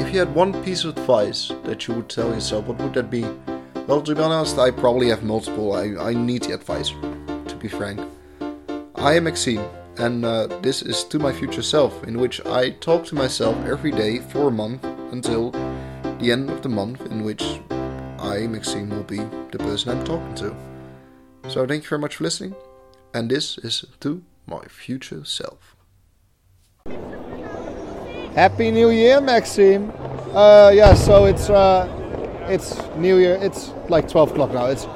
if you had one piece of advice that you would tell yourself, what would that be? Well, to be honest, I probably have multiple. I, I need the advice, to be frank. I am Maxime, and uh, this is To My Future Self, in which I talk to myself every day for a month until the end of the month, in which I, Maxime, will be the person I'm talking to. So thank you very much for listening, and this is To My Future Self. Happy New Year, Maxime. Uh, yeah, so it's uh, it's New Year. It's like 12 o'clock now. It's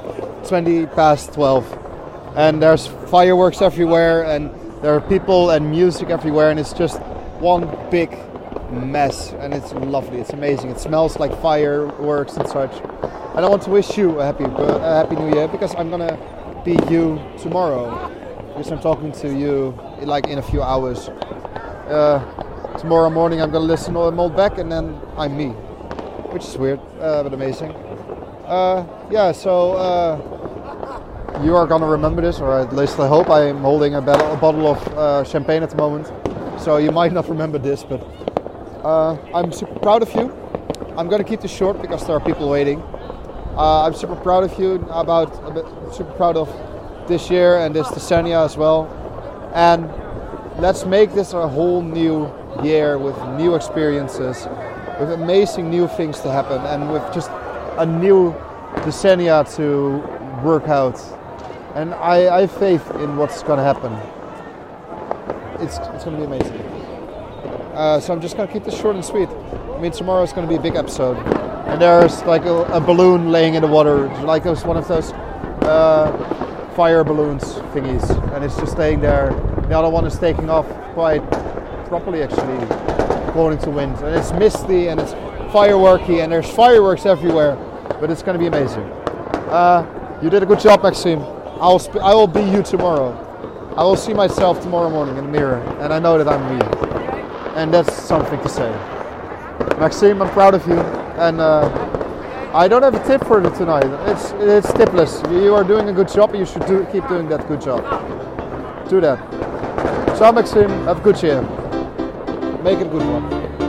20 past 12, and there's fireworks everywhere, and there are people and music everywhere, and it's just one big mess, and it's lovely. It's amazing. It smells like fireworks and such. And I want to wish you a happy a happy New Year because I'm gonna be you tomorrow. Because I'm talking to you like in a few hours. Uh, tomorrow morning I'm listen to the Mold back and then I'm me, which is weird uh, but amazing. Uh, yeah, so uh, you are gonna remember this, or at least I hope. I am holding a, a bottle of uh, champagne at the moment, so you might not remember this, but uh, I'm super proud of you. I'm gonna keep this short because there are people waiting. I'm super proud of you about, super proud of this year and this decennia as well, and let's make this a whole new year with new experiences, with amazing new things to happen, and with just a new decennia to work out. And I, I have faith in what's going to happen. It's, it's going to be amazing. Uh, so I'm just going to keep this short and sweet. I mean, tomorrow is going to be a big episode. And there's like a, a balloon laying in the water, like it was one of those uh, fire balloons thingies, and it's just staying there. The other one is taking off quite properly actually, according to wind. And it's misty and it's fireworky and there's fireworks everywhere, but it's going to be amazing. Uh, you did a good job, Maxime. I'll sp- I will be you tomorrow. I will see myself tomorrow morning in the mirror, and I know that I'm me. And that's something to say. Maxime, I'm proud of you, and uh, I don't have a tip for you tonight. It's it's tipless. You are doing a good job. You should do, keep doing that good job. Do that. Ciao, Maxime. Have a good year. Make it a good one.